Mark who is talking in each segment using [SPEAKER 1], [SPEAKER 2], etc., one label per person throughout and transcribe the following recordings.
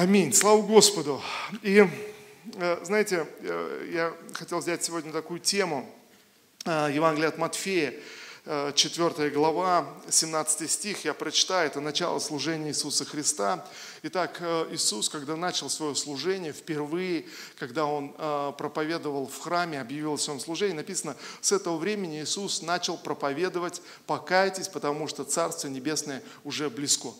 [SPEAKER 1] Аминь. Слава Господу. И э, знаете, э, я хотел взять сегодня такую тему э, Евангелия от Матфея, 4 глава, 17 стих, я прочитаю, это начало служения Иисуса Христа. Итак, Иисус, когда начал свое служение, впервые, когда Он проповедовал в храме, объявил о своем служении, написано, с этого времени Иисус начал проповедовать, покайтесь, потому что Царство Небесное уже близко.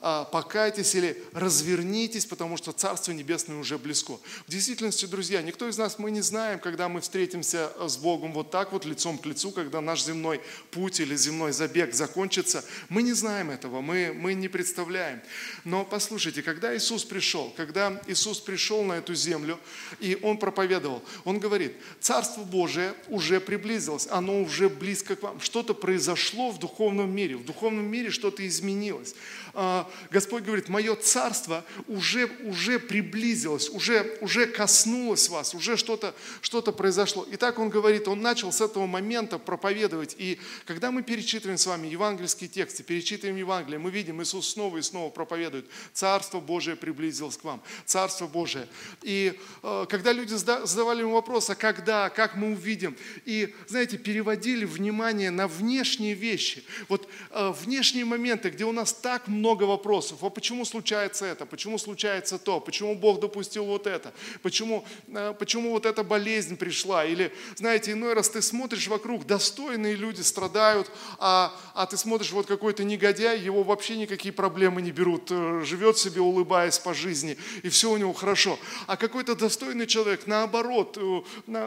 [SPEAKER 1] А, покайтесь или развернитесь, потому что Царство Небесное уже близко. В действительности, друзья, никто из нас, мы не знаем, когда мы встретимся с Богом вот так вот, лицом к лицу, когда наш земной путь или земной забег закончится. Мы не знаем этого, мы, мы не представляем. Но послушайте, когда Иисус пришел, когда Иисус пришел на эту землю, и Он проповедовал, Он говорит, Царство Божие уже приблизилось, оно уже близко к вам. Что-то произошло в духовном мире, в духовном мире что-то изменилось. А, Господь говорит, мое царство уже, уже приблизилось, уже, уже коснулось вас, уже что-то что произошло. И так Он говорит, Он начал с этого момента проповедовать. И когда мы перечитываем с вами евангельские тексты, перечитываем Евангелие, мы видим, Иисус снова и снова проповедует, Царство Божие приблизилось к вам, Царство Божие. И э, когда люди задавали ему вопрос, а когда, как мы увидим, и, знаете, переводили внимание на внешние вещи, вот э, внешние моменты, где у нас так много много вопросов. А почему случается это? Почему случается то? Почему Бог допустил вот это? Почему, э, почему вот эта болезнь пришла? Или, знаете, иной раз ты смотришь вокруг, достойные люди страдают, а, а ты смотришь, вот какой-то негодяй, его вообще никакие проблемы не берут, э, живет себе, улыбаясь по жизни, и все у него хорошо. А какой-то достойный человек, наоборот, э,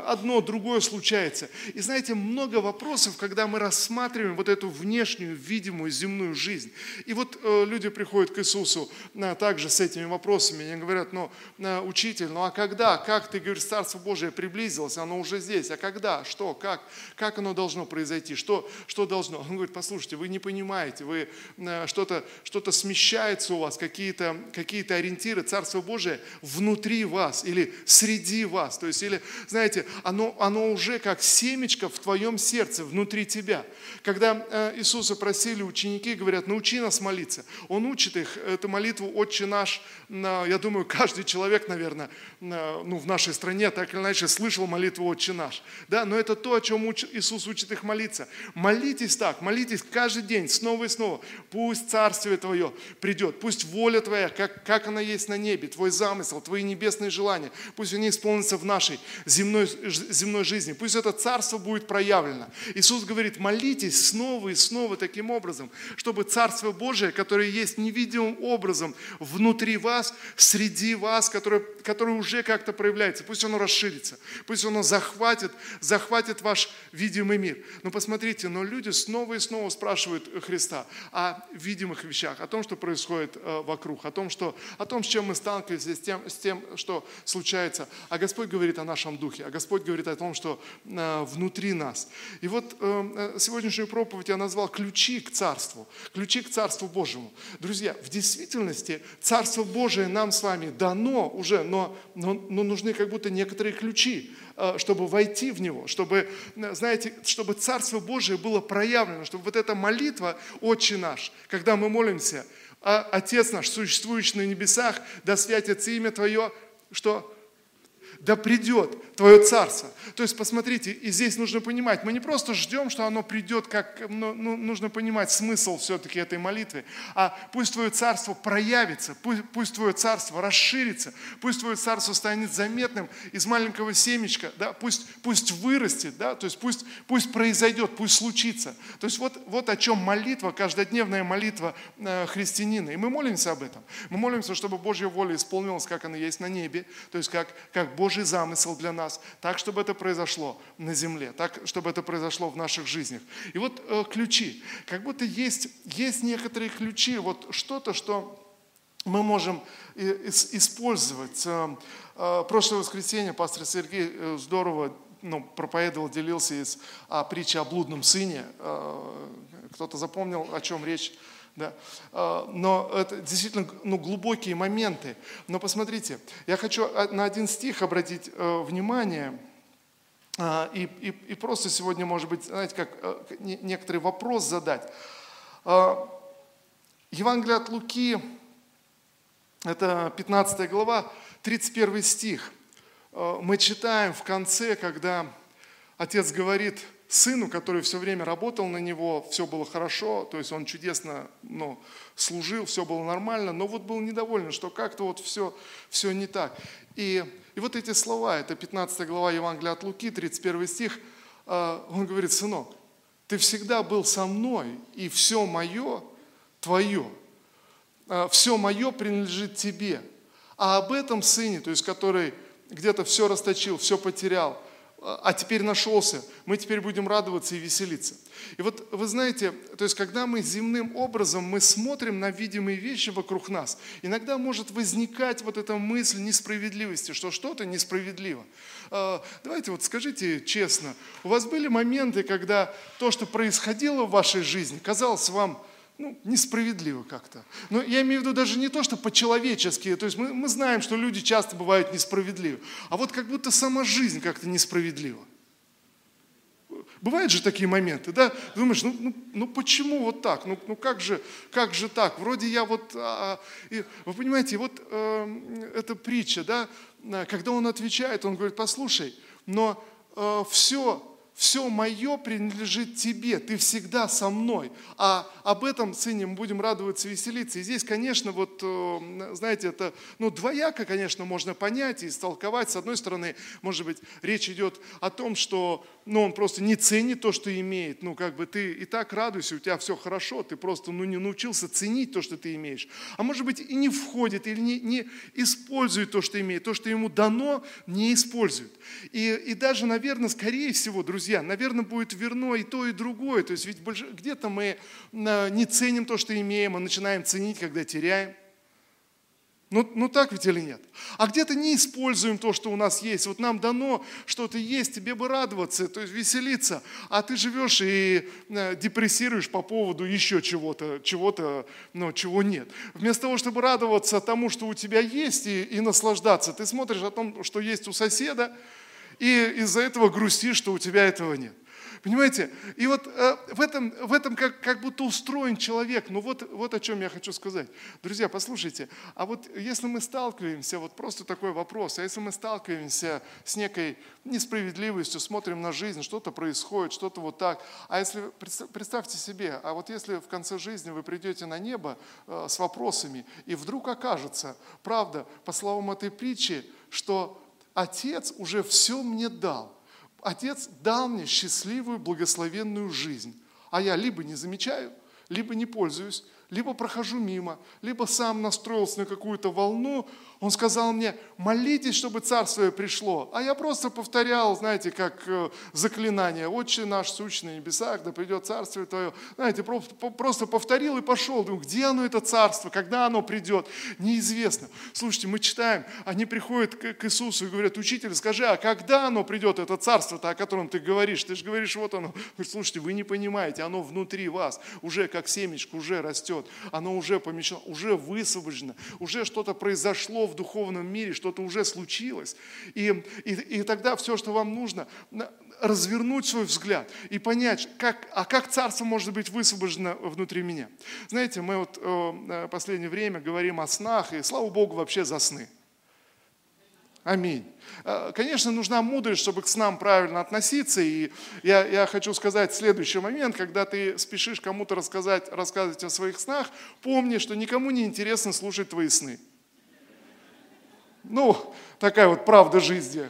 [SPEAKER 1] одно, другое случается. И знаете, много вопросов, когда мы рассматриваем вот эту внешнюю, видимую земную жизнь. И вот люди приходят к Иисусу а, также с этими вопросами. Они говорят, ну, а, учитель, ну а когда? Как ты говоришь, Царство Божие приблизилось, оно уже здесь. А когда? Что? Как? Как оно должно произойти? Что, что должно? Он говорит, послушайте, вы не понимаете, вы а, что-то что смещается у вас, какие-то какие ориентиры. Царство Божие внутри вас или среди вас. То есть, или, знаете, оно, оно уже как семечко в твоем сердце, внутри тебя. Когда Иисуса просили ученики, говорят, научи нас молиться. Он учит их эту молитву «Отче наш». Я думаю, каждый человек, наверное, ну, в нашей стране так или иначе слышал молитву «Отче наш». Да? Но это то, о чем Иисус учит их молиться. Молитесь так, молитесь каждый день, снова и снова. Пусть Царствие Твое придет, пусть воля Твоя, как, как она есть на небе, Твой замысел, Твои небесные желания, пусть они исполнятся в нашей земной, земной жизни. Пусть это Царство будет проявлено. Иисус говорит, молитесь снова и снова таким образом, чтобы Царство Божие, которое есть невидимым образом внутри вас, среди вас, которое, которое уже как-то проявляется. Пусть оно расширится, пусть оно захватит, захватит ваш видимый мир. Но посмотрите, но люди снова и снова спрашивают Христа о видимых вещах, о том, что происходит э, вокруг, о том, что, о том, с чем мы сталкиваемся, с тем, с тем, что случается. А Господь говорит о нашем духе, а Господь говорит о том, что э, внутри нас. И вот э, сегодняшнюю проповедь я назвал «Ключи к Царству», «Ключи к Царству Божьему». Друзья, в действительности Царство Божие нам с вами дано уже, но, но, но нужны как будто некоторые ключи, э, чтобы войти в него, чтобы, знаете, чтобы Царство Божие было проявлено, чтобы вот эта молитва «Отче наш», когда мы молимся, «А, Отец наш, существующий на небесах, да святится имя Твое, что да придет Твое Царство. То есть, посмотрите, и здесь нужно понимать, мы не просто ждем, что оно придет, как, ну, ну, нужно понимать смысл все-таки этой молитвы, а пусть Твое Царство проявится, пусть, пусть Твое Царство расширится, пусть Твое Царство станет заметным из маленького семечка, да, пусть, пусть вырастет, да, то есть пусть, пусть произойдет, пусть случится. То есть вот, вот о чем молитва, каждодневная молитва э, христианина. И мы молимся об этом. Мы молимся, чтобы Божья воля исполнилась, как она есть на небе, то есть как, как Божий замысел для нас, так, чтобы это произошло на земле, так, чтобы это произошло в наших жизнях. И вот э, ключи. Как будто есть, есть некоторые ключи, вот что-то, что мы можем использовать. Э, э, прошлое воскресенье пастор Сергей э, здорово ну, проповедовал, делился из а, притчи о блудном сыне. Кто-то запомнил, о чем речь? Да. А, но это действительно ну, глубокие моменты. Но посмотрите, я хочу на один стих обратить э, внимание. А, и, и, и просто сегодня, может быть, знаете, как э, некоторый вопрос задать. А, Евангелие от Луки, это 15 глава, 31 стих. Э, мы читаем в конце, когда отец говорит сыну, который все время работал на него, все было хорошо, то есть он чудесно ну, служил, все было нормально, но вот был недоволен, что как-то вот все, все не так. И, и вот эти слова, это 15 глава Евангелия от Луки, 31 стих, э, он говорит, сынок, ты всегда был со мной, и все мое твое. Э, все мое принадлежит тебе. А об этом сыне, то есть который где-то все расточил, все потерял, а теперь нашелся, мы теперь будем радоваться и веселиться. И вот вы знаете, то есть когда мы земным образом, мы смотрим на видимые вещи вокруг нас, иногда может возникать вот эта мысль несправедливости, что что-то несправедливо. А, давайте вот скажите честно, у вас были моменты, когда то, что происходило в вашей жизни, казалось вам ну, несправедливо как-то. Но я имею в виду даже не то, что по-человечески, то есть мы, мы знаем, что люди часто бывают несправедливы, а вот как будто сама жизнь как-то несправедлива. Бывают же такие моменты, да? Думаешь, ну, ну, ну почему вот так? Ну, ну как, же, как же так? Вроде я вот... А, а и, вы понимаете, вот э, эта притча, да, когда он отвечает, он говорит, послушай, но э, все все мое принадлежит тебе, ты всегда со мной. А об этом, сыне, мы будем радоваться и веселиться. И здесь, конечно, вот, э, знаете, это, ну, двояко, конечно, можно понять и истолковать. С одной стороны, может быть, речь идет о том, что, ну, он просто не ценит то, что имеет. Ну, как бы ты и так радуйся, у тебя все хорошо, ты просто, ну, не научился ценить то, что ты имеешь. А может быть, и не входит, или не, не использует то, что имеет. То, что ему дано, не использует. И, и даже, наверное, скорее всего, друзья, друзья, наверное, будет верно и то, и другое. То есть ведь где-то мы э, не ценим то, что имеем, а начинаем ценить, когда теряем. Ну, ну так ведь или нет? А где-то не используем то, что у нас есть. Вот нам дано что-то есть, тебе бы радоваться, то есть веселиться, а ты живешь и э, депрессируешь по поводу еще чего-то, чего-то, ну, чего нет. Вместо того, чтобы радоваться тому, что у тебя есть, и, и наслаждаться, ты смотришь о том, что есть у соседа, и из-за этого грустишь, что у тебя этого нет. Понимаете? И вот э, в этом, в этом как, как будто устроен человек. Ну вот, вот о чем я хочу сказать. Друзья, послушайте, а вот если мы сталкиваемся, вот просто такой вопрос, а если мы сталкиваемся с некой несправедливостью, смотрим на жизнь, что-то происходит, что-то вот так, а если, представьте себе, а вот если в конце жизни вы придете на небо э, с вопросами, и вдруг окажется, правда, по словам этой притчи, что Отец уже все мне дал. Отец дал мне счастливую, благословенную жизнь. А я либо не замечаю, либо не пользуюсь, либо прохожу мимо, либо сам настроился на какую-то волну, он сказал мне, молитесь, чтобы Царствие пришло. А я просто повторял, знаете, как э, заклинание. Отче наш, сущий на небесах, да придет Царствие Твое. Знаете, просто повторил и пошел. Думаю, где оно, это Царство, когда оно придет? Неизвестно. Слушайте, мы читаем, они приходят к Иисусу и говорят, учитель, скажи, а когда оно придет, это Царство-то, о котором ты говоришь? Ты же говоришь, вот оно. Слушайте, вы не понимаете, оно внутри вас, уже как семечко, уже растет, оно уже помещено, уже высвобождено, уже что-то произошло в духовном мире, что-то уже случилось. И, и, и тогда все, что вам нужно, развернуть свой взгляд и понять, как, а как царство может быть высвобождено внутри меня. Знаете, мы вот э, последнее время говорим о снах, и слава Богу вообще за сны. Аминь. Э, конечно, нужна мудрость, чтобы к снам правильно относиться. И я, я хочу сказать следующий момент, когда ты спешишь кому-то рассказать, рассказывать о своих снах, помни, что никому не интересно слушать твои сны. Ну, такая вот правда жизни.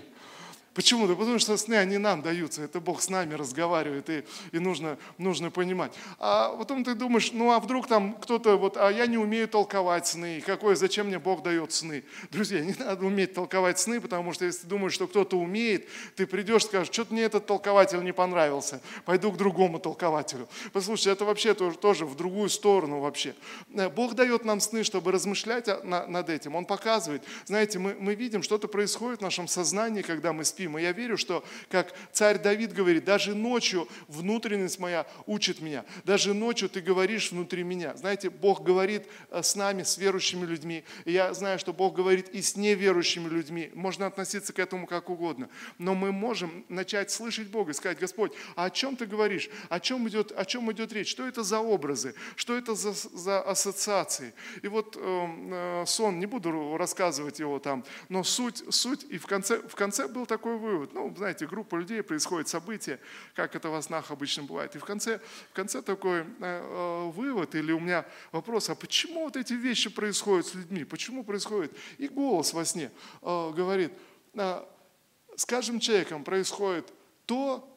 [SPEAKER 1] Почему? Да потому что сны, они нам даются, это Бог с нами разговаривает, и, и нужно, нужно понимать. А потом ты думаешь, ну а вдруг там кто-то, вот, а я не умею толковать сны, какое, зачем мне Бог дает сны? Друзья, не надо уметь толковать сны, потому что если ты думаешь, что кто-то умеет, ты придешь, скажешь, что-то мне этот толкователь не понравился, пойду к другому толкователю. Послушайте, это вообще тоже, тоже в другую сторону вообще. Э, Бог дает нам сны, чтобы размышлять над этим, Он показывает. Знаете, мы, мы видим, что-то происходит в нашем сознании, когда мы спим, спим. И я верю, что, как царь Давид говорит, даже ночью внутренность моя учит меня. Даже ночью ты говоришь внутри меня. Знаете, Бог говорит э, с нами, с верующими людьми. И я знаю, что Бог говорит и с неверующими людьми. Можно относиться к этому как угодно. Но мы можем начать слышать Бога и сказать, Господь, а о чем ты говоришь? О чем идет, о чем идет речь? Что это за образы? Что это за, за ассоциации? И вот э, э, сон, не буду рассказывать его там, но суть, суть, и в конце, в конце был такой вывод. Ну, знаете, группа людей, происходит событие, как это во снах обычно бывает. И в конце, в конце такой э, э, вывод, или у меня вопрос, а почему вот эти вещи происходят с людьми? Почему происходит? И голос во сне э, говорит, с каждым человеком происходит то,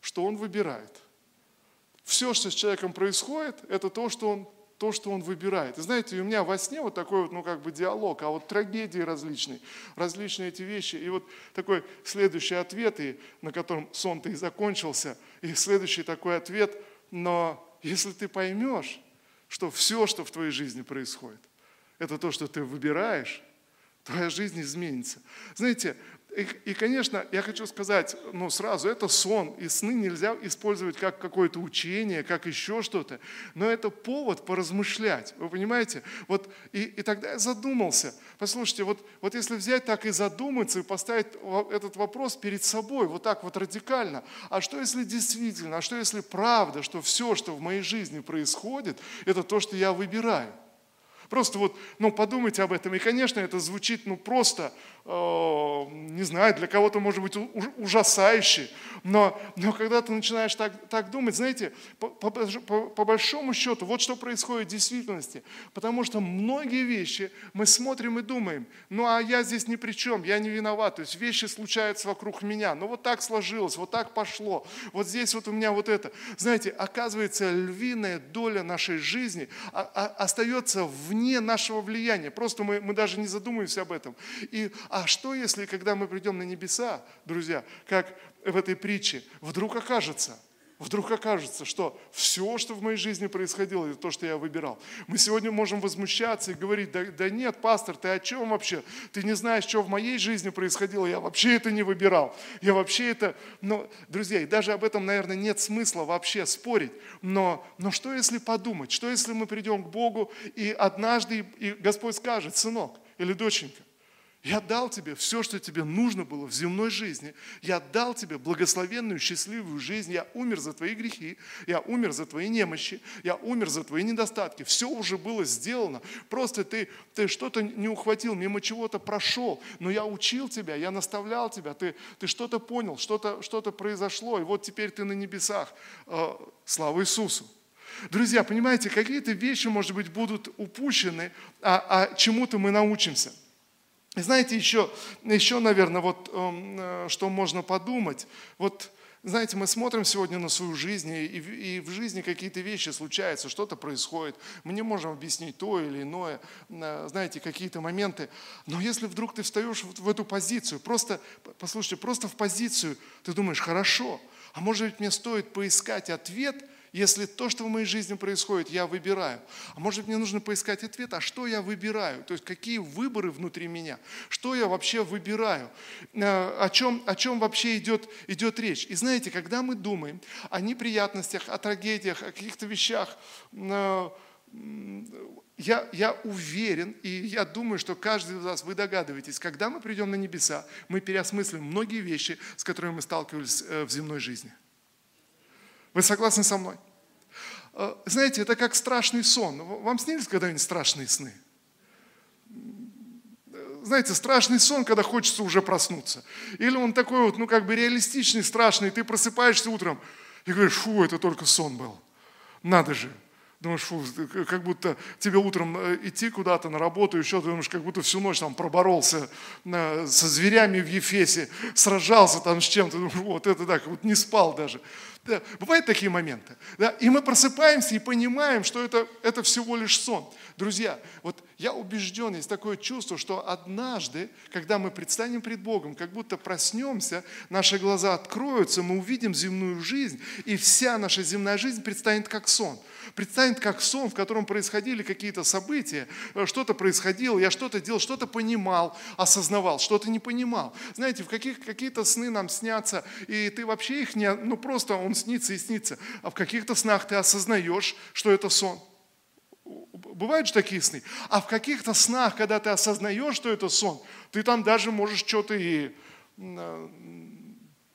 [SPEAKER 1] что он выбирает. Все, что с человеком происходит, это то, что он то, что он выбирает. И знаете, у меня во сне вот такой вот, ну как бы диалог, а вот трагедии различные, различные эти вещи. И вот такой следующий ответ, и, на котором сон-то и закончился, и следующий такой ответ, но если ты поймешь, что все, что в твоей жизни происходит, это то, что ты выбираешь, твоя жизнь изменится. Знаете, и, и, конечно, я хочу сказать, ну, сразу, это сон, и сны нельзя использовать как какое-то учение, как еще что-то, но это повод поразмышлять, вы понимаете? Вот, и, и тогда я задумался, послушайте, вот, вот если взять так и задуматься, и поставить этот вопрос перед собой, вот так вот радикально, а что если действительно, а что если правда, что все, что в моей жизни происходит, это то, что я выбираю? Просто вот, ну, подумайте об этом. И, конечно, это звучит, ну, просто, э, не знаю, для кого-то, может быть, ужасающе. Но, но когда ты начинаешь так, так думать, знаете, по, по, по, большому счету, вот что происходит в действительности. Потому что многие вещи мы смотрим и думаем, ну, а я здесь ни при чем, я не виноват. То есть вещи случаются вокруг меня. Ну, вот так сложилось, вот так пошло. Вот здесь вот у меня вот это. Знаете, оказывается, львиная доля нашей жизни а, а, остается вне вне нашего влияния. Просто мы, мы даже не задумываемся об этом. И, а что если, когда мы придем на небеса, друзья, как в этой притче, вдруг окажется – Вдруг окажется, что все, что в моей жизни происходило, это то, что я выбирал. Мы сегодня можем возмущаться и говорить, да, да нет, пастор, ты о чем вообще? Ты не знаешь, что в моей жизни происходило, я вообще это не выбирал. Я вообще это... Но, друзья, и даже об этом, наверное, нет смысла вообще спорить. Но, но что если подумать? Что если мы придем к Богу и однажды и Господь скажет, сынок или доченька, я дал тебе все, что тебе нужно было в земной жизни. Я дал тебе благословенную, счастливую жизнь. Я умер за твои грехи. Я умер за твои немощи. Я умер за твои недостатки. Все уже было сделано. Просто ты, ты что-то не ухватил, мимо чего-то прошел. Но я учил тебя, я наставлял тебя. Ты, ты что-то понял, что-то что произошло. И вот теперь ты на небесах. Э, слава Иисусу! Друзья, понимаете, какие-то вещи, может быть, будут упущены, а, а чему-то мы научимся – и знаете, еще, еще наверное, вот эм, э, что можно подумать. Вот, знаете, мы смотрим сегодня на свою жизнь, и, и в жизни какие-то вещи случаются, что-то происходит. Мы не можем объяснить то или иное, э, знаете, какие-то моменты. Но если вдруг ты встаешь в, в эту позицию, просто, послушайте, просто в позицию, ты думаешь, хорошо, а может быть мне стоит поискать ответ – если то, что в моей жизни происходит, я выбираю. А может мне нужно поискать ответ, а что я выбираю? То есть какие выборы внутри меня? Что я вообще выбираю? Э, о чем, о чем вообще идет, идет речь? И знаете, когда мы думаем о неприятностях, о трагедиях, о каких-то вещах, э, я, я уверен, и я думаю, что каждый из вас, вы догадываетесь, когда мы придем на небеса, мы переосмыслим многие вещи, с которыми мы сталкивались э, в земной жизни. Вы согласны со мной? Э, знаете, это как страшный сон. Вам снились когда-нибудь страшные сны? Знаете, страшный сон, когда хочется уже проснуться. Или он такой вот, ну как бы реалистичный, страшный, ты просыпаешься утром и говоришь, фу, это только сон был. Надо же. Думаешь, фу, как будто тебе утром э, идти куда-то на работу, еще ты думаешь, как будто всю ночь там проборолся со зверями в Ефесе, сражался там с чем-то, вот это так, вот не спал даже. Да, бывают такие моменты. Да? И мы просыпаемся и понимаем, что это, это всего лишь сон. Друзья, вот я убежден, есть такое чувство, что однажды, когда мы предстанем пред Богом, как будто проснемся, наши глаза откроются, мы увидим земную жизнь, и вся наша земная жизнь предстанет как сон – предстанет как сон, в котором происходили какие-то события, э, что-то происходило, я что-то делал, что-то понимал, осознавал, что-то не понимал. Знаете, в каких, какие-то сны нам снятся, и ты вообще их не, ну просто он снится и снится, а в каких-то снах ты осознаешь, что это сон. Бывают же такие сны. А в каких-то снах, когда ты осознаешь, что это сон, ты там даже можешь что-то и э,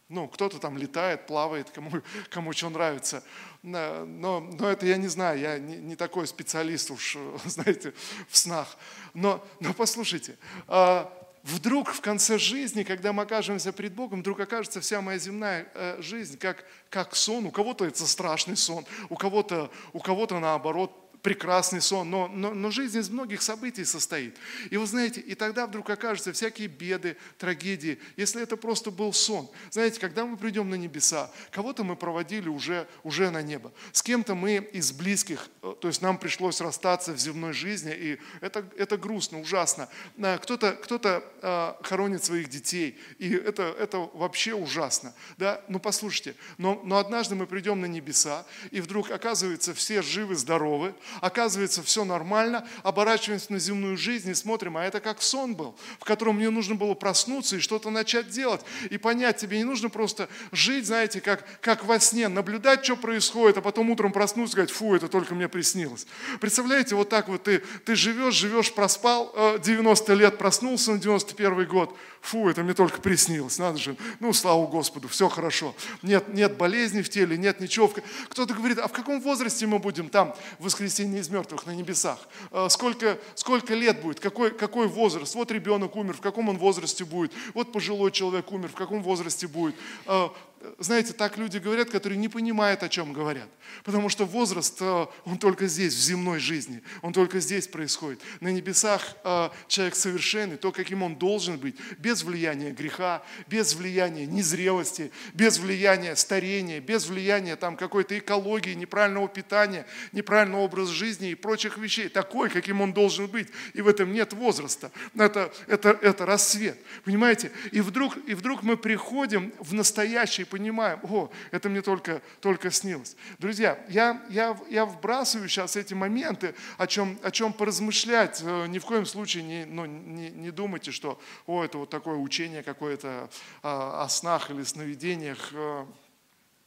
[SPEAKER 1] ну, кто-то там летает, плавает, кому, кому что нравится. Но, но это я не знаю, я не, не такой специалист уж, знаете, в снах. Но, но послушайте, а, вдруг в конце жизни, когда мы окажемся пред Богом, вдруг окажется вся моя земная э, жизнь как, как сон. У кого-то это страшный сон, у кого-то, у кого-то наоборот прекрасный сон, но, но, но жизнь из многих событий состоит. И вы знаете, и тогда вдруг окажутся всякие беды, трагедии, если это просто был сон. Знаете, когда мы придем на небеса, кого-то мы проводили уже, уже на небо, с кем-то мы из близких, э, то есть нам пришлось расстаться в земной жизни, и это, это грустно, ужасно. Э, кто-то кто э, хоронит своих детей, и это, это вообще ужасно. Да? Ну послушайте, но, но однажды мы придем на небеса, и вдруг оказывается все живы, здоровы, Оказывается, все нормально, оборачиваемся на земную жизнь и смотрим, а это как сон был, в котором мне нужно было проснуться и что-то начать делать. И понять, тебе не нужно просто жить, знаете, как, как во сне, наблюдать, что происходит, а потом утром проснуться и сказать, фу, это только мне приснилось. Представляете, вот так вот ты, ты живешь, живешь, проспал 90 э, лет, проснулся на 91 год, фу, это мне только приснилось, надо же, ну, слава Господу, все хорошо. Нет, нет болезней в теле, нет ничего. Кто-то говорит, а в каком возрасте мы будем там в воскресенье из мертвых на небесах? Э, сколько, сколько лет будет? Какой, какой возраст? Вот ребенок умер, в каком он возрасте будет? Вот пожилой человек умер, в каком возрасте будет? Знаете, так люди говорят, которые не понимают, о чем говорят. Потому что возраст, э, он только здесь, в земной жизни. Он только здесь происходит. На небесах э, человек совершенный, то, каким он должен быть, без влияния греха, без влияния незрелости, без влияния старения, без влияния там какой-то экологии, неправильного питания, неправильного образа жизни и прочих вещей. Такой, каким он должен быть. И в этом нет возраста. Это, это, это рассвет. Понимаете? И вдруг, и вдруг мы приходим в настоящий понимаем, о, это мне только, только снилось. Друзья, я, я, я вбрасываю сейчас эти моменты, о чем, о чем поразмышлять. Э, ни в коем случае не, ну, не, не думайте, что, о, это вот такое учение какое-то о, снах или сновидениях.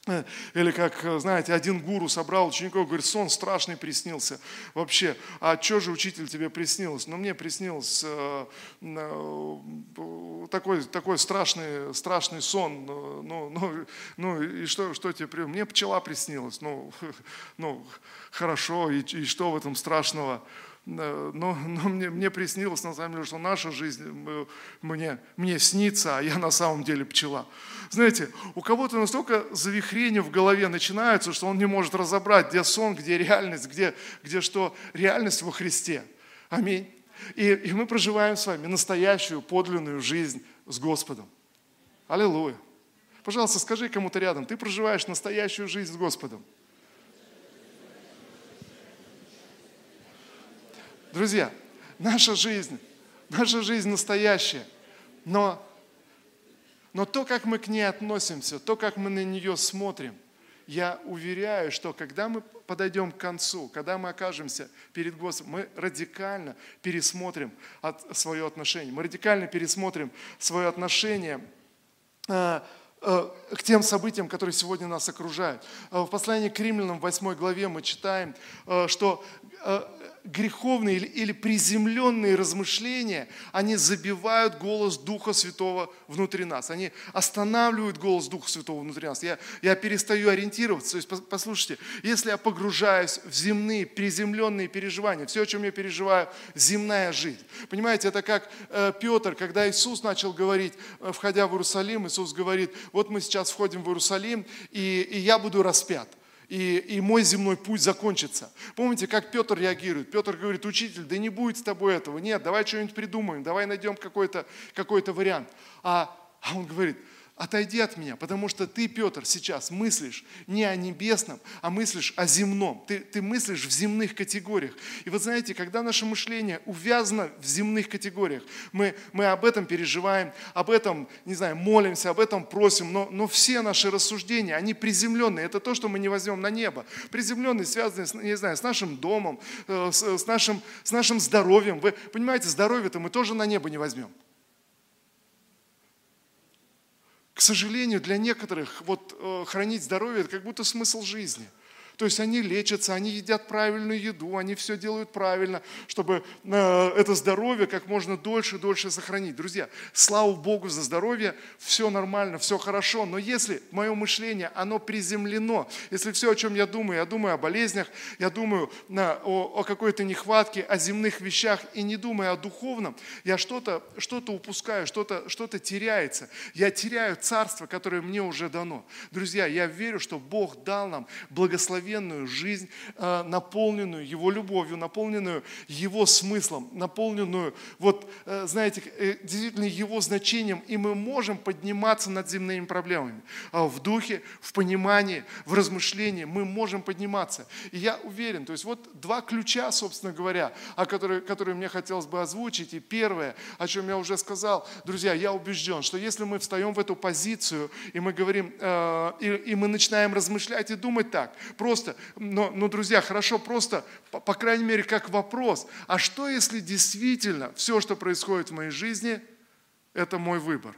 [SPEAKER 1] Э, или как, э, знаете, один гуру собрал учеников, говорит, сон страшный приснился вообще. А что же, учитель, тебе приснилось? Ну, мне приснился э, э, такой, такой страшный, страшный сон. Ну, ну, ну и что, что тебе приснилось? Мне пчела приснилась. Ну, ну хорошо, и, и что в этом страшного? Но, но мне, мне приснилось, на самом деле, что наша жизнь мне, мне снится, а я на самом деле пчела. Знаете, у кого-то настолько завихрения в голове начинаются, что он не может разобрать, где сон, где реальность, где, где что реальность во Христе. Аминь. И, и мы проживаем с вами настоящую, подлинную жизнь с Господом. Аллилуйя. Пожалуйста, скажи кому-то рядом, ты проживаешь настоящую жизнь с Господом. Друзья, наша жизнь, наша жизнь настоящая, но, но то, как мы к ней относимся, то, как мы на нее смотрим, я уверяю, что когда мы подойдем к концу, когда мы окажемся перед Господом, мы радикально пересмотрим от, свое отношение. Мы радикально пересмотрим свое отношение э, э, к тем событиям, которые сегодня нас окружают. Э, в послании к римлянам в 8 главе мы читаем, что греховные или, или приземленные размышления, они забивают голос Духа Святого внутри нас. Они останавливают голос Духа Святого внутри нас. Я, я перестаю ориентироваться. То есть, послушайте, если я погружаюсь в земные, приземленные переживания, все, о чем я переживаю, земная жизнь. Понимаете, это как э, Петр, когда Иисус начал говорить, э, входя в Иерусалим, Иисус говорит, вот мы сейчас входим в Иерусалим, и, и я буду распят и, и мой земной путь закончится. Помните, как Петр реагирует? Петр говорит, учитель, да не будет с тобой этого. Нет, давай что-нибудь придумаем, давай найдем какой-то какой вариант. А, а он говорит, отойди от меня, потому что ты, Петр, сейчас мыслишь не о небесном, а мыслишь о земном. Ты, ты мыслишь в земных категориях. И вот знаете, когда наше мышление увязано в земных категориях, мы, мы об этом переживаем, об этом, не знаю, молимся, об этом просим, но, но все наши рассуждения, они приземленные. Это то, что мы не возьмем на небо. Приземленные, связанные, с, не знаю, с нашим домом, э, с, с, нашим, с нашим здоровьем. Вы понимаете, здоровье-то мы тоже на небо не возьмем. К сожалению, для некоторых вот, э, хранить здоровье – это как будто смысл жизни – то есть они лечатся, они едят правильную еду, они все делают правильно, чтобы э, это здоровье как можно дольше и дольше сохранить. Друзья, слава Богу за здоровье, все нормально, все хорошо, но если мое мышление, оно приземлено, если все, о чем я думаю, я думаю о болезнях, я думаю о, о какой-то нехватке, о земных вещах и не думаю о духовном, я что-то что упускаю, что-то что теряется. Я теряю царство, которое мне уже дано. Друзья, я верю, что Бог дал нам благословение благословенную жизнь, э, наполненную Его любовью, наполненную Его смыслом, наполненную, вот, э, знаете, э, действительно Его значением, и мы можем подниматься над земными проблемами. В духе, в понимании, в размышлении мы можем подниматься. И я уверен, то есть вот два ключа, собственно говоря, о которых, которые мне хотелось бы озвучить. И первое, о чем я уже сказал, друзья, я убежден, что если мы встаем в эту позицию, и мы говорим, и, и мы начинаем размышлять и думать так, просто просто, но, но друзья, хорошо просто, по, по крайней мере, как вопрос, а что если действительно все, что происходит в моей жизни, это мой выбор?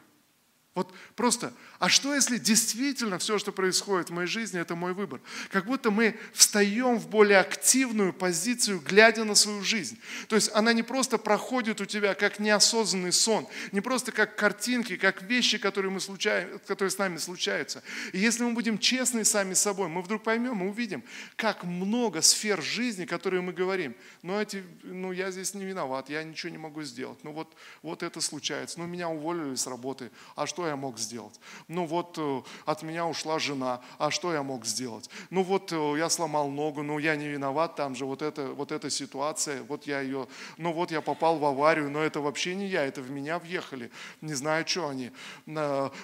[SPEAKER 1] Вот просто, а что если действительно все, что происходит в моей жизни, это мой выбор? Как будто мы встаем в более активную позицию, глядя на свою жизнь. То есть она не просто проходит у тебя как неосознанный сон, не просто как картинки, как вещи, которые, мы случаем, которые с нами случаются. И если мы будем честны сами с собой, мы вдруг поймем, мы увидим, как много сфер жизни, которые мы говорим. Ну, эти, ну я здесь не виноват, я ничего не могу сделать. Ну вот, вот это случается. Ну меня уволили с работы. А что я мог сделать? Ну вот э, от меня ушла жена, а что я мог сделать? Ну вот э, я сломал ногу, ну я не виноват, там же вот, это, вот эта ситуация, вот я ее, ну вот я попал в аварию, но это вообще не я, это в меня въехали, не знаю, что они.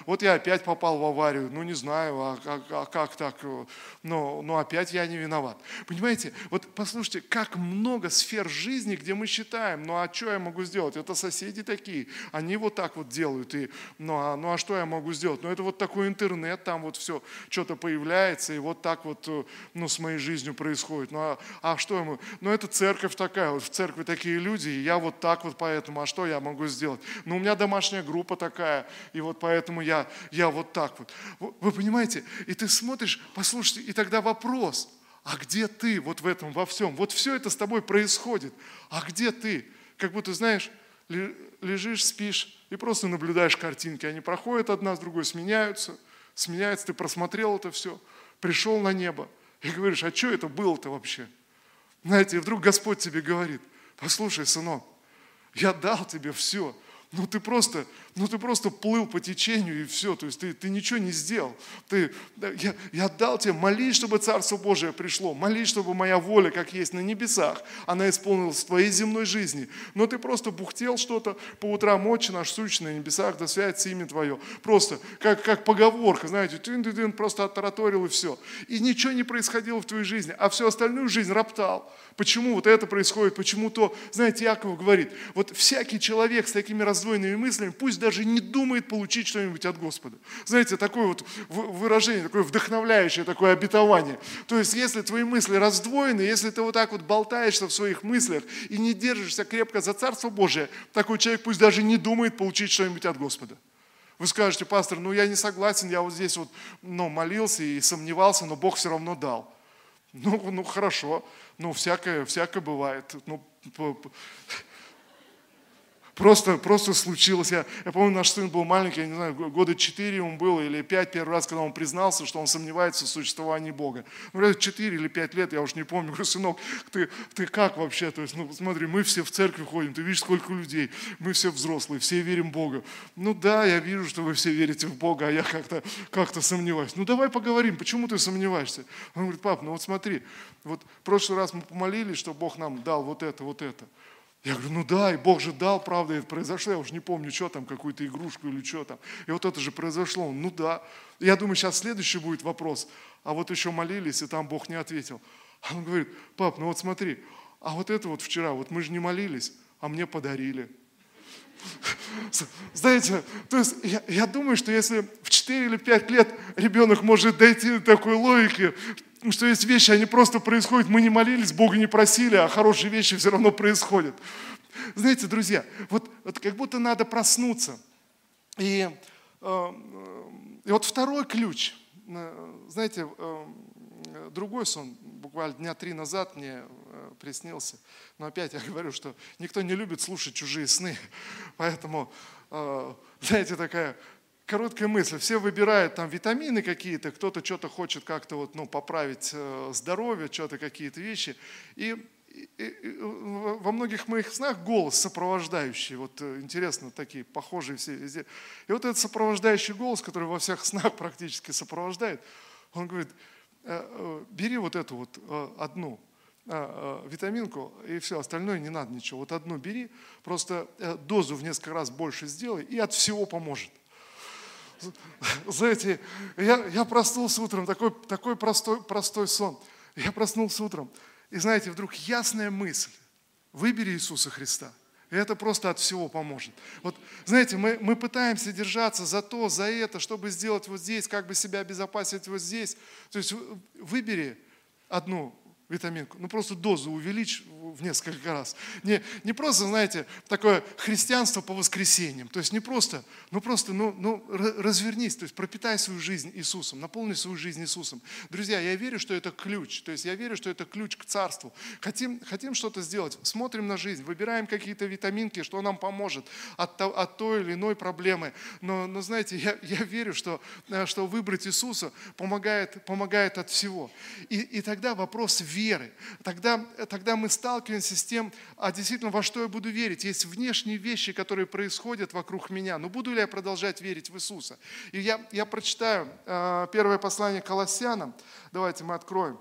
[SPEAKER 1] Вот я опять попал в аварию, ну не знаю, а, а, а как так, э, но, но опять я не виноват. Понимаете, вот послушайте, как много сфер жизни, где мы считаем, ну а что я могу сделать? Это соседи такие, они вот так вот делают, и, ну, а, ну а что я могу сделать? Ну это вот такой интернет, там вот все что-то появляется, и вот так вот э, ну, с моей жизнью происходит. Ну а, а что могу? Ну это церковь такая, вот в церкви такие люди, и я вот так вот поэтому, а что я могу сделать? Ну у меня домашняя группа такая, и вот поэтому я, я вот так вот. Вы понимаете? И ты смотришь, послушайте, и тогда вопрос, а где ты вот в этом во всем? Вот все это с тобой происходит, а где ты? Как будто, знаешь, лежишь, спишь и просто наблюдаешь картинки. Они проходят одна с другой, сменяются, сменяются. Ты просмотрел это все, пришел на небо и говоришь, а что это было-то вообще? Знаете, и вдруг Господь тебе говорит, послушай, сынок, я дал тебе все, ну ты просто, ну ты просто плыл по течению и все, то есть ты, ты ничего не сделал. Ты, я, я дал тебе, молись, чтобы Царство Божие пришло, молись, чтобы моя воля, как есть на небесах, она исполнилась в твоей земной жизни. Но ты просто бухтел что-то по утрам, отче наш, сущий на небесах, да святится имя твое. Просто как, как поговорка, знаете, ты, ты, ты просто оттараторил и все. И ничего не происходило в твоей жизни, а всю остальную жизнь роптал. Почему вот это происходит, почему то. Знаете, Яков говорит, вот всякий человек с такими раздвоенными мыслями, пусть даже не думает получить что-нибудь от Господа. Знаете, такое вот выражение, такое вдохновляющее, такое обетование. То есть, если твои мысли раздвоены, если ты вот так вот болтаешься в своих мыслях и не держишься крепко за Царство Божие, такой человек пусть даже не думает получить что-нибудь от Господа. Вы скажете, пастор, ну я не согласен, я вот здесь вот ну, молился и сомневался, но Бог все равно дал. Ну, ну хорошо, ну всякое, всякое бывает. Ну, Просто, просто случилось. Я, я помню, наш сын был маленький, я не знаю, года четыре ему было или пять первый раз, когда он признался, что он сомневается в существовании Бога. Ну, четыре или пять лет, я уж не помню. Говорю, сынок, ты, ты как вообще? То есть, ну, смотри, мы все в церковь ходим, ты видишь, сколько людей, мы все взрослые, все верим в Бога. Ну да, я вижу, что вы все верите в Бога, а я как-то как сомневаюсь. Ну давай поговорим, почему ты сомневаешься? Он говорит, пап, ну вот смотри, вот в прошлый раз мы помолились, что Бог нам дал вот это, вот это. Я говорю, ну да, и Бог же дал, правда, это произошло. Я уже не помню, что там, какую-то игрушку или что там. И вот это же произошло. Он, ну да. Я думаю, сейчас следующий будет вопрос. А вот еще молились, и там Бог не ответил. Он говорит, пап, ну вот смотри, а вот это вот вчера, вот мы же не молились, а мне подарили. Знаете, то есть я, я думаю, что если в 4 или 5 лет ребенок может дойти до такой логики, что есть вещи, они просто происходят, мы не молились, Бога не просили, а хорошие вещи все равно происходят. Знаете, друзья, вот, вот как будто надо проснуться. И, э, и вот второй ключ, э, знаете, э, другой сон, буквально дня три назад мне э, приснился. Но опять я говорю, что никто не любит слушать чужие сны. Поэтому, э, знаете, такая короткая мысль. Все выбирают там витамины какие-то, кто-то что-то хочет как-то вот, ну, поправить э, здоровье, что-то какие-то вещи. И, и, и во многих моих снах голос сопровождающий, вот интересно, такие похожие все везде. И вот этот сопровождающий голос, который во всех снах практически сопровождает, он говорит, бери вот эту вот одну витаминку, и все, остальное не надо ничего. Вот одну бери, просто дозу в несколько раз больше сделай, и от всего поможет. Знаете, я, я проснулся утром, такой, такой простой, простой сон. Я проснулся утром, и знаете, вдруг ясная мысль. Выбери Иисуса Христа. И это просто от всего поможет. Вот, знаете, мы, мы пытаемся держаться за то, за это, чтобы сделать вот здесь, как бы себя обезопасить вот здесь. То есть выбери одну витаминку, ну просто дозу увеличь в несколько раз. Не, не просто, знаете, такое христианство по воскресеньям. То есть не просто, ну просто, ну, ну развернись, то есть пропитай свою жизнь Иисусом, наполни свою жизнь Иисусом. Друзья, я верю, что это ключ. То есть я верю, что это ключ к царству. Хотим, хотим что-то сделать, смотрим на жизнь, выбираем какие-то витаминки, что нам поможет от, от той или иной проблемы. Но, но знаете, я, я верю, что, э, что выбрать Иисуса помогает, помогает от всего. И, и тогда вопрос веры. Тогда, тогда мы сталкиваемся с тем, а действительно, во что я буду верить. Есть внешние вещи, которые происходят вокруг меня, но буду ли я продолжать верить в Иисуса? И я, я прочитаю э, первое послание Колоссянам. Давайте мы откроем.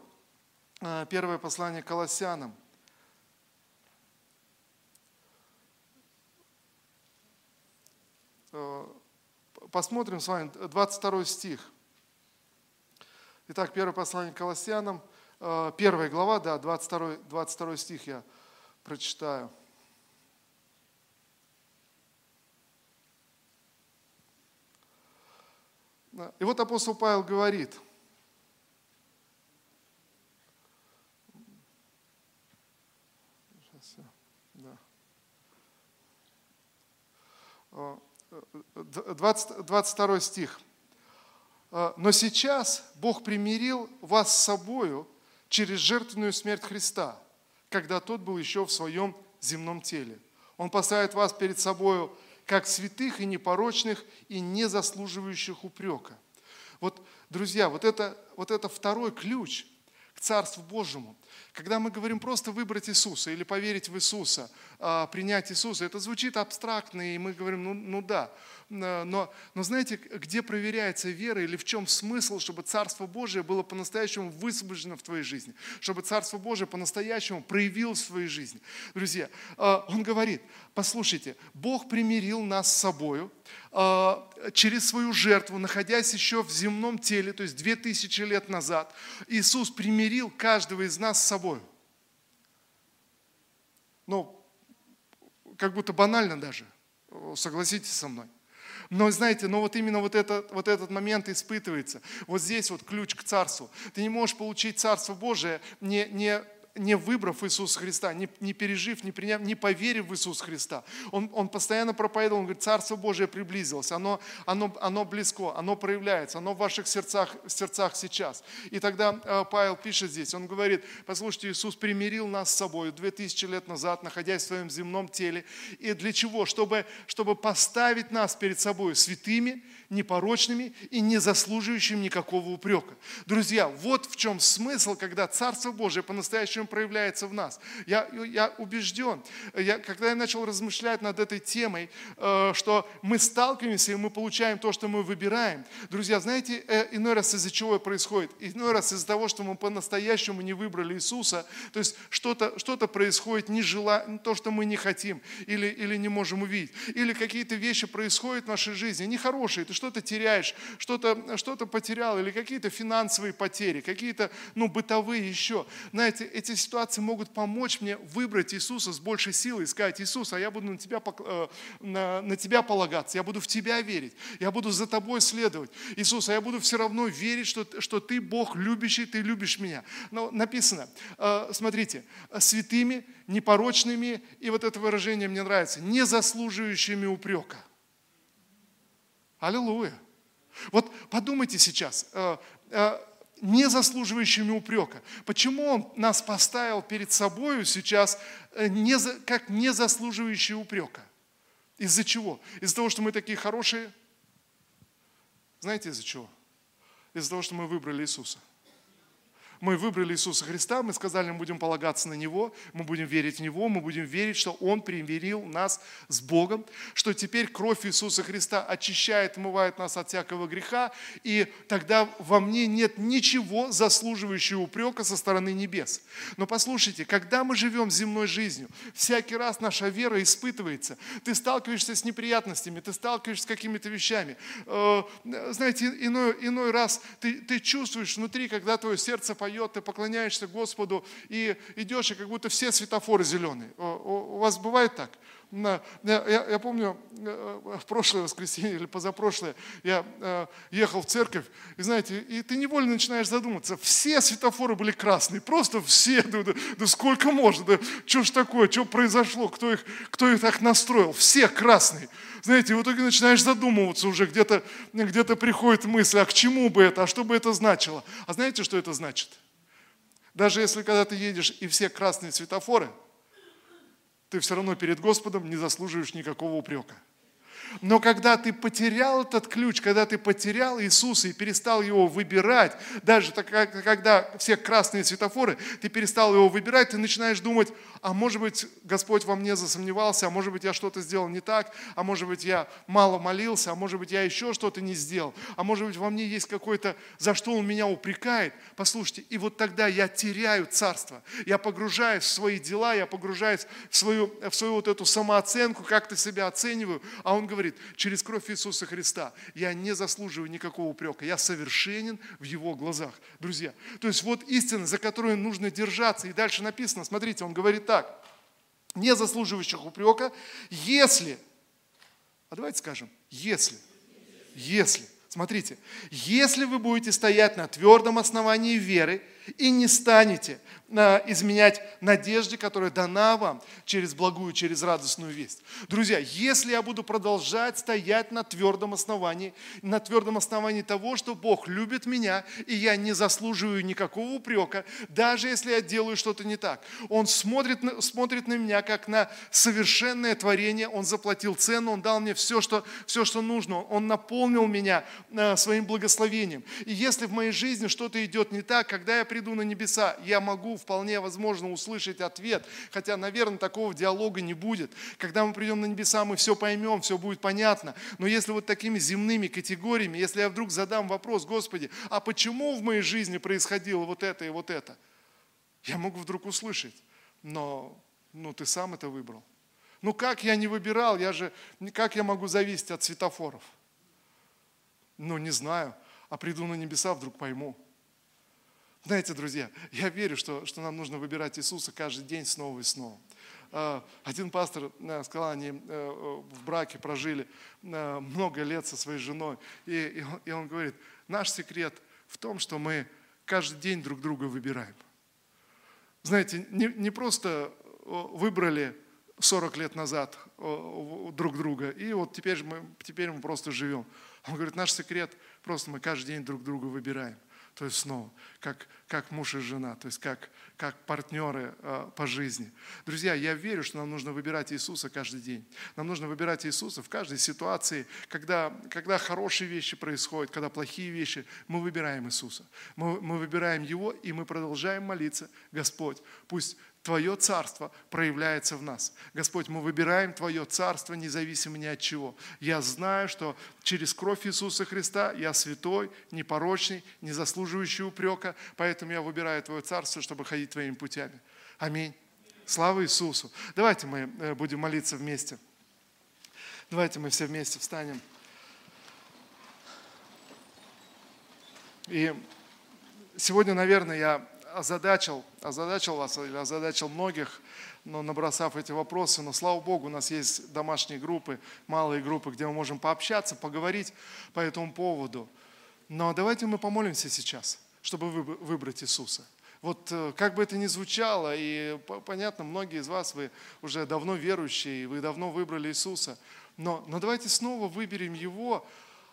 [SPEAKER 1] Э, первое послание Колоссянам. Э, посмотрим с вами 22 стих. Итак, первое послание Колоссянам, Э, первая глава, да, 22, 22 стих я прочитаю. И вот апостол Павел говорит, да. 20, 22 стих. «Э, «Но сейчас Бог примирил вас с собою через жертвенную смерть Христа, когда тот был еще в своем земном теле. Он поставит вас перед собой как святых и непорочных и не заслуживающих упрека. Вот, друзья, вот это, вот это второй ключ к Царству Божьему. Когда мы говорим просто выбрать Иисуса или поверить в Иисуса, а, принять Иисуса, это звучит абстрактно, и мы говорим, ну, ну да, но, но знаете, где проверяется вера или в чем смысл, чтобы Царство Божие было по-настоящему высвобождено в твоей жизни, чтобы Царство Божие по-настоящему проявилось в своей жизни. Друзья, а, он говорит, послушайте, Бог примирил нас с собою а, через свою жертву, находясь еще в земном теле, то есть две тысячи лет назад. Иисус примирил каждого из нас с собой. Ну, как будто банально даже, согласитесь со мной. Но знаете, но вот именно вот, это, вот этот момент испытывается. Вот здесь вот ключ к царству. Ты не можешь получить Царство Божие, не, не не выбрав Иисуса Христа, не, не пережив, не приняв, не поверив в Иисуса Христа. Он, он постоянно проповедовал, он говорит, Царство Божие приблизилось, оно, оно, оно близко, оно проявляется, оно в ваших сердцах, сердцах сейчас. И тогда э, Павел пишет здесь, он говорит, послушайте, Иисус примирил нас с собой 2000 лет назад, находясь в своем земном теле. И для чего? Чтобы, чтобы поставить нас перед собой святыми, непорочными и не заслуживающими никакого упрека. Друзья, вот в чем смысл, когда Царство Божие по-настоящему проявляется в нас. Я, я убежден, я, когда я начал размышлять над этой темой, э, что мы сталкиваемся и мы получаем то, что мы выбираем. Друзья, знаете, э, иной раз из-за чего происходит? Иной раз из-за того, что мы по-настоящему не выбрали Иисуса, то есть что-то что происходит, не жела, то, что мы не хотим или, или не можем увидеть. Или какие-то вещи происходят в нашей жизни, нехорошие, ты что-то теряешь, что-то что потерял, или какие-то финансовые потери, какие-то ну, бытовые еще. Знаете, эти ситуации могут помочь мне выбрать Иисуса с большей силой и сказать, Иисус, а я буду на тебя, э, на, на тебя полагаться, я буду в тебя верить, я буду за тобой следовать. Иисус, а я буду все равно верить, что, что ты Бог любящий, ты любишь меня. Но написано, э, смотрите, святыми, непорочными, и вот это выражение мне нравится, не заслуживающими упрека. Аллилуйя. Вот подумайте сейчас, э, не заслуживающими упрека. Почему Он нас поставил перед собой сейчас не, как не заслуживающие упрека? Из-за чего? Из-за того, что мы такие хорошие? Знаете из-за чего? Из-за того, что мы выбрали Иисуса мы выбрали Иисуса Христа, мы сказали, мы будем полагаться на Него, мы будем верить в Него, мы будем верить, что Он примирил нас с Богом, что теперь кровь Иисуса Христа очищает, омывает нас от всякого греха, и тогда во мне нет ничего заслуживающего упрека со стороны небес. Но послушайте, когда мы живем земной жизнью, всякий раз наша вера испытывается, ты сталкиваешься с неприятностями, ты сталкиваешься с какими-то вещами. Э, знаете, иной, иной раз ты, ты чувствуешь внутри, когда твое сердце поет, поет, ты поклоняешься Господу и идешь, и как будто все светофоры зеленые. У вас бывает так? Я, я, я помню, э, в прошлое воскресенье или позапрошлое я э, ехал в церковь, и знаете, и ты невольно начинаешь задуматься, все светофоры были красные, просто все, да, да, да сколько можно, да, что ж такое, что произошло, кто их, кто их так настроил, все красные. Знаете, в итоге начинаешь задумываться уже, где-то где приходит мысль, а к чему бы это, а что бы это значило? А знаете, что это значит? Даже если когда ты едешь и все красные светофоры – ты все равно перед Господом не заслуживаешь никакого упрека. Но когда ты потерял этот ключ, когда ты потерял Иисуса и перестал его выбирать, даже когда все красные светофоры, ты перестал его выбирать, ты начинаешь думать, а может быть Господь во мне засомневался, а может быть я что-то сделал не так, а может быть я мало молился, а может быть я еще что-то не сделал, а может быть во мне есть какой-то, за что Он меня упрекает. Послушайте, и вот тогда я теряю царство, я погружаюсь в свои дела, я погружаюсь в свою, в свою вот эту самооценку, как ты себя оцениваю, а Он говорит, говорит, через кровь Иисуса Христа я не заслуживаю никакого упрека, я совершенен в Его глазах. Друзья, то есть вот истина, за которую нужно держаться. И дальше написано, смотрите, он говорит так, не заслуживающих упрека, если, а давайте скажем, если, если, смотрите, если вы будете стоять на твердом основании веры и не станете изменять надежде, которая дана вам через благую, через радостную весть. Друзья, если я буду продолжать стоять на твердом основании, на твердом основании того, что Бог любит меня, и я не заслуживаю никакого упрека, даже если я делаю что-то не так. Он смотрит, смотрит на меня как на совершенное творение, Он заплатил цену, Он дал мне все, что, все, что нужно, Он наполнил меня э, своим благословением. И если в моей жизни что-то идет не так, когда я приду на небеса, я могу вполне возможно услышать ответ, хотя, наверное, такого диалога не будет. Когда мы придем на небеса, мы все поймем, все будет понятно. Но если вот такими земными категориями, если я вдруг задам вопрос, Господи, а почему в моей жизни происходило вот это и вот это? Я могу вдруг услышать, но ну, ты сам это выбрал. Ну как я не выбирал, я же, как я могу зависеть от светофоров? Ну не знаю, а приду на небеса, вдруг пойму. Знаете, друзья, я верю, что, что нам нужно выбирать Иисуса каждый день снова и снова. А, один пастор э, сказал, они э, в браке прожили э, много лет со своей женой, и, и он говорит, наш секрет в том, что мы каждый день друг друга выбираем. Знаете, не, не просто выбрали 40 лет назад друг друга, и вот теперь мы, теперь мы просто живем. Он говорит, наш секрет просто мы каждый день друг друга выбираем. То есть снова, как, как муж и жена, то есть как, как партнеры э, по жизни. Друзья, я верю, что нам нужно выбирать Иисуса каждый день. Нам нужно выбирать Иисуса в каждой ситуации, когда, когда хорошие вещи происходят, когда плохие вещи, мы выбираем Иисуса. Мы, мы выбираем Его, и мы продолжаем молиться, Господь, пусть Твое царство проявляется в нас. Господь, мы выбираем Твое царство независимо ни от чего. Я знаю, что через кровь Иисуса Христа я святой, непорочный, не заслуживающий упрека, поэтому я выбираю Твое царство, чтобы ходить Твоими путями. Аминь. Слава Иисусу. Давайте мы э, будем молиться вместе. Давайте мы все вместе встанем. И сегодня, наверное, я озадачил, озадачил вас или озадачил многих, но набросав эти вопросы. Но слава Богу, у нас есть домашние группы, малые группы, где мы можем пообщаться, поговорить по этому поводу. Но давайте мы помолимся сейчас, чтобы выбрать Иисуса. Вот э, как бы это ни звучало, и понятно, многие из вас, вы уже давно верующие, вы давно выбрали Иисуса, но, но давайте снова выберем Его,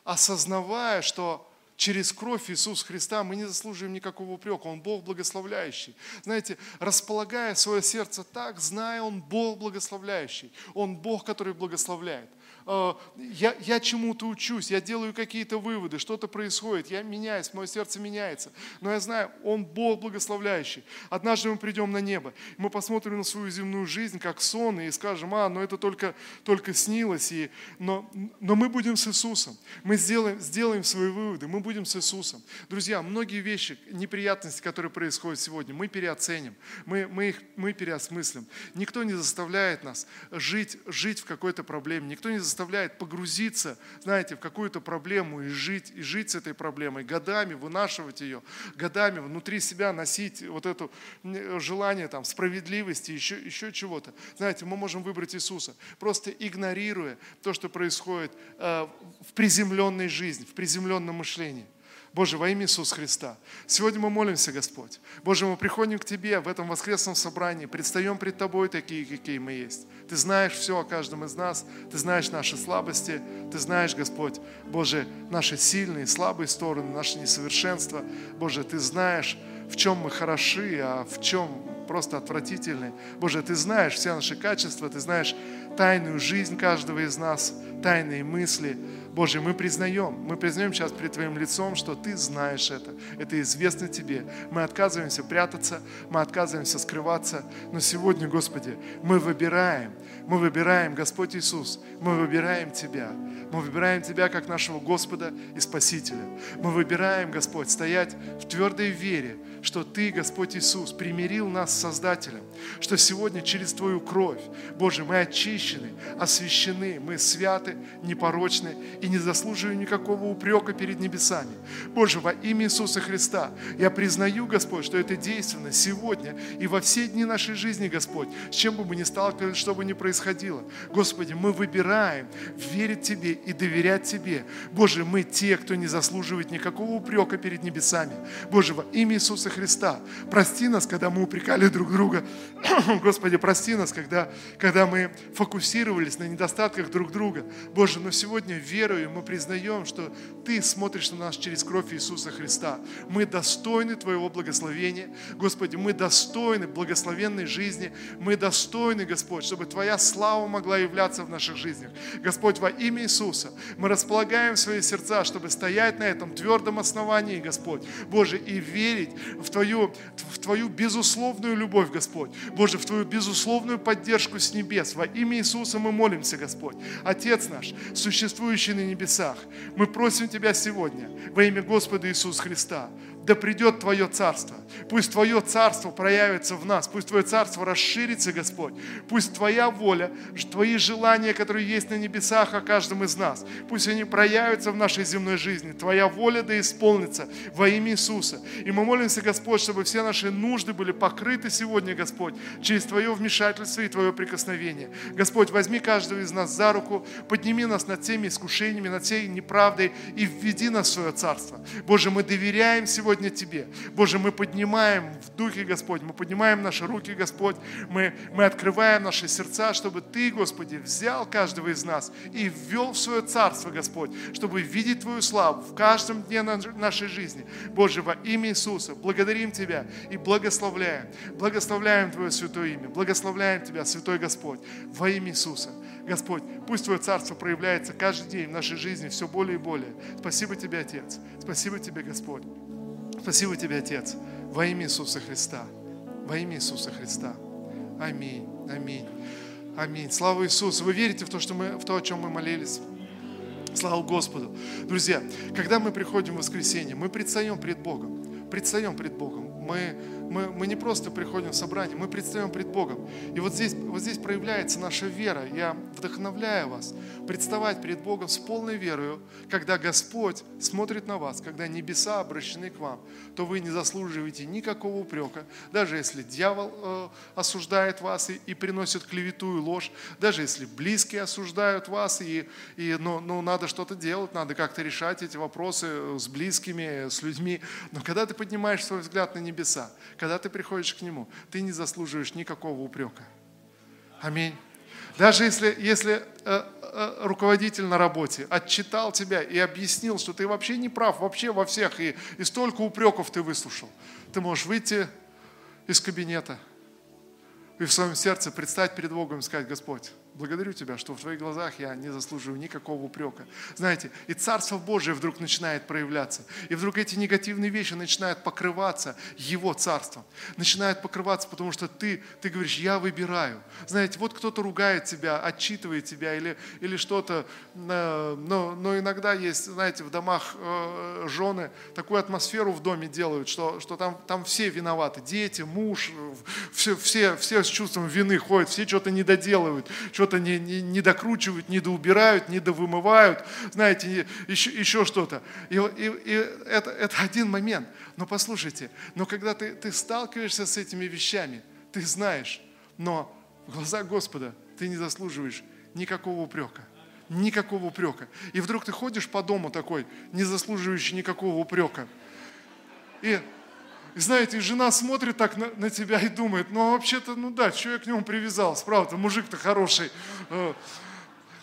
[SPEAKER 1] осознавая, что через кровь Иисуса Христа мы не заслуживаем никакого упрека. Он Бог благословляющий. Знаете, располагая свое сердце так, зная, Он Бог благословляющий. Он Бог, который благословляет. Э, я, я чему-то учусь, я делаю какие-то выводы, что-то происходит, я меняюсь, мое сердце меняется. Но я знаю, Он Бог благословляющий. Однажды мы придем на небо, мы посмотрим на свою земную жизнь как сон и скажем, а, но это только, только снилось. И, но, но мы будем с Иисусом, мы сделаем, сделаем свои выводы, мы будем с Иисусом. Друзья, многие вещи, неприятности, которые происходят сегодня, мы переоценим, мы, мы их мы переосмыслим. Никто не заставляет нас жить, жить в какой-то проблеме, никто не заставляет заставляет погрузиться, знаете, в какую-то проблему и жить, и жить с этой проблемой, годами вынашивать ее, годами внутри себя носить вот это желание там, справедливости, еще, еще чего-то. Знаете, мы можем выбрать Иисуса, просто игнорируя то, что происходит э, в приземленной жизни, в приземленном мышлении. Боже, во имя Иисуса Христа. Сегодня мы молимся, Господь. Боже, мы приходим к Тебе в этом воскресном собрании, предстаем пред Тобой такие, какие мы есть. Ты знаешь все о каждом из нас, Ты знаешь наши слабости, Ты знаешь, Господь, Боже, наши сильные, слабые стороны, наши несовершенства. Боже, Ты знаешь, в чем мы хороши, а в чем просто отвратительны. Боже, Ты знаешь все наши качества, Ты знаешь тайную жизнь каждого из нас, тайные мысли. Боже, мы признаем, мы признаем сейчас перед Твоим лицом, что Ты знаешь это, это известно Тебе. Мы отказываемся прятаться, мы отказываемся скрываться, но сегодня, Господи, мы выбираем, мы выбираем, Господь Иисус, мы выбираем Тебя. Мы выбираем Тебя как нашего Господа и Спасителя. Мы выбираем, Господь, стоять в твердой вере, что Ты, Господь Иисус, примирил нас с Создателем, что сегодня через Твою кровь, Боже, мы очищены, освящены, мы святы, непорочны и не заслуживаем никакого упрека перед небесами. Боже, во имя Иисуса Христа я признаю, Господь, что это действенно сегодня и во все дни нашей жизни, Господь, с чем бы мы ни сталкивались, что бы ни происходило. Господи, мы выбираем верить Тебе и доверять Тебе. Боже, мы те, кто не заслуживает никакого упрека перед небесами. Боже, во имя Иисуса Христа, прости нас, когда мы упрекали друг друга. Господи, прости нас, когда, когда мы фокусировались на недостатках друг друга. Боже, но сегодня верою мы признаем, что Ты смотришь на нас через кровь Иисуса Христа. Мы достойны Твоего благословения. Господи, мы достойны благословенной жизни. Мы достойны, Господь, чтобы Твоя слава могла являться в наших жизнях. Господь, во имя Иисуса мы располагаем свои сердца, чтобы стоять на этом твердом основании, Господь. Боже, и верить в Твою, в Твою безусловную любовь, Господь. Боже, в Твою безусловную поддержку с небес. Во имя Иисуса мы молимся, Господь. Отец наш, существующий на небесах, мы просим Тебя сегодня во имя Господа Иисуса Христа, да придет Твое Царство. Пусть Твое Царство проявится в нас, пусть Твое Царство расширится, Господь. Пусть Твоя воля, Твои желания, которые есть на небесах о каждом из нас, пусть они проявятся в нашей земной жизни. Твоя воля да исполнится во имя Иисуса. И мы молимся, Господь, чтобы все наши нужды были покрыты сегодня, Господь, через Твое вмешательство и Твое прикосновение. Господь, возьми каждого из нас за руку, подними нас над теми искушениями, над всей неправдой и введи нас в свое Царство. Боже, мы доверяем сегодня сегодня Тебе. Боже, мы поднимаем в Духе, Господь, мы поднимаем наши руки, Господь, мы, мы открываем наши сердца, чтобы Ты, Господи, взял каждого из нас и ввел в свое царство, Господь, чтобы видеть Твою славу в каждом дне нашей жизни. Боже, во имя Иисуса благодарим Тебя и благословляем. Благословляем Твое святое имя, благословляем Тебя, Святой Господь, во имя Иисуса. Господь, пусть Твое Царство проявляется каждый день в нашей жизни все более и более. Спасибо Тебе, Отец. Спасибо Тебе, Господь. Спасибо Тебе, Отец, во имя Иисуса Христа. Во имя Иисуса Христа. Аминь. Аминь. Аминь. Слава Иисусу. Вы верите в то, что мы, в то, о чем мы молились? Слава Господу. Друзья, когда мы приходим в воскресенье, мы предстаем пред Богом. Предстаем пред Богом. Мы мы, мы не просто приходим в собрание, мы предстаем пред Богом. И вот здесь, вот здесь проявляется наша вера. Я вдохновляю вас представать перед Богом с полной верою, когда Господь смотрит на вас, когда небеса обращены к вам, то вы не заслуживаете никакого упрека. Даже если дьявол э, осуждает вас и, и приносит клевету и ложь, даже если близкие осуждают вас, и, и, ну, ну, надо что-то делать, надо как-то решать эти вопросы с близкими, с людьми. Но когда ты поднимаешь свой взгляд на небеса, когда ты приходишь к Нему, ты не заслуживаешь никакого упрека. Аминь. Даже если, если э, э, руководитель на работе отчитал тебя и объяснил, что ты вообще не прав, вообще во всех, и, и столько упреков ты выслушал, ты можешь выйти из кабинета и в своем сердце предстать перед Богом и сказать, Господь, благодарю Тебя, что в Твоих глазах я не заслуживаю никакого упрека. Знаете, и Царство Божие вдруг начинает проявляться. И вдруг эти негативные вещи начинают покрываться Его Царством. Начинают покрываться, потому что ты, ты говоришь, я выбираю. Знаете, вот кто-то ругает тебя, отчитывает тебя или, или что-то. Э, но, но иногда есть, знаете, в домах э, жены такую атмосферу в доме делают, что, что там, там все виноваты. Дети, муж, все, все, все с чувством вины ходят, все что-то не доделывают, что что-то не, не, не докручивают, не доубирают, не довымывают, знаете, еще, еще что-то. И, и, и это, это один момент. Но послушайте, но когда ты, ты сталкиваешься с этими вещами, ты знаешь, но в глазах Господа ты не заслуживаешь никакого упрека. Никакого упрека. И вдруг ты ходишь по дому такой, не заслуживающий никакого упрека. И и знаете, жена смотрит так на, на тебя и думает, ну а вообще-то, ну да, что я к нему привязался, правда, мужик-то хороший. Э,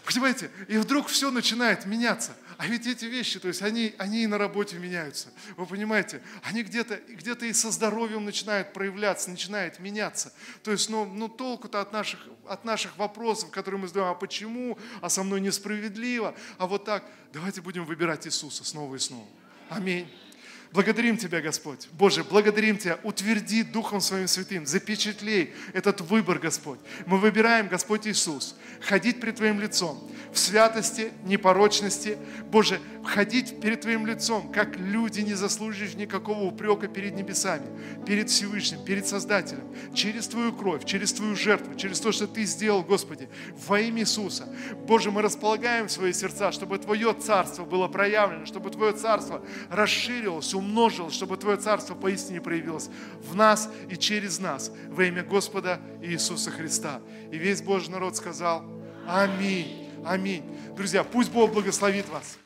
[SPEAKER 1] понимаете? И вдруг все начинает меняться. А ведь эти вещи, то есть они, они и на работе меняются. Вы понимаете? Они где-то где и со здоровьем начинают проявляться, начинает меняться. То есть, ну, ну толку-то от наших, от наших вопросов, которые мы задаем, а почему, а со мной несправедливо, а вот так. Давайте будем выбирать Иисуса снова и снова. Аминь. Благодарим Тебя, Господь. Боже, благодарим Тебя. Утверди Духом Своим Святым, запечатлей этот выбор, Господь. Мы выбираем, Господь Иисус, ходить пред Твоим лицом в святости, непорочности. Боже, ходить перед Твоим лицом, как люди, не заслуживающие никакого упрека перед небесами, перед Всевышним, перед Создателем, через Твою кровь, через Твою жертву, через то, что Ты сделал, Господи, во имя Иисуса. Боже, мы располагаем свои сердца, чтобы Твое Царство было проявлено, чтобы Твое Царство расширилось, умножилось, чтобы Твое Царство поистине проявилось в нас и через нас во имя Господа Иисуса Христа. И весь Божий народ сказал Аминь. Аминь. Друзья, пусть Бог благословит вас.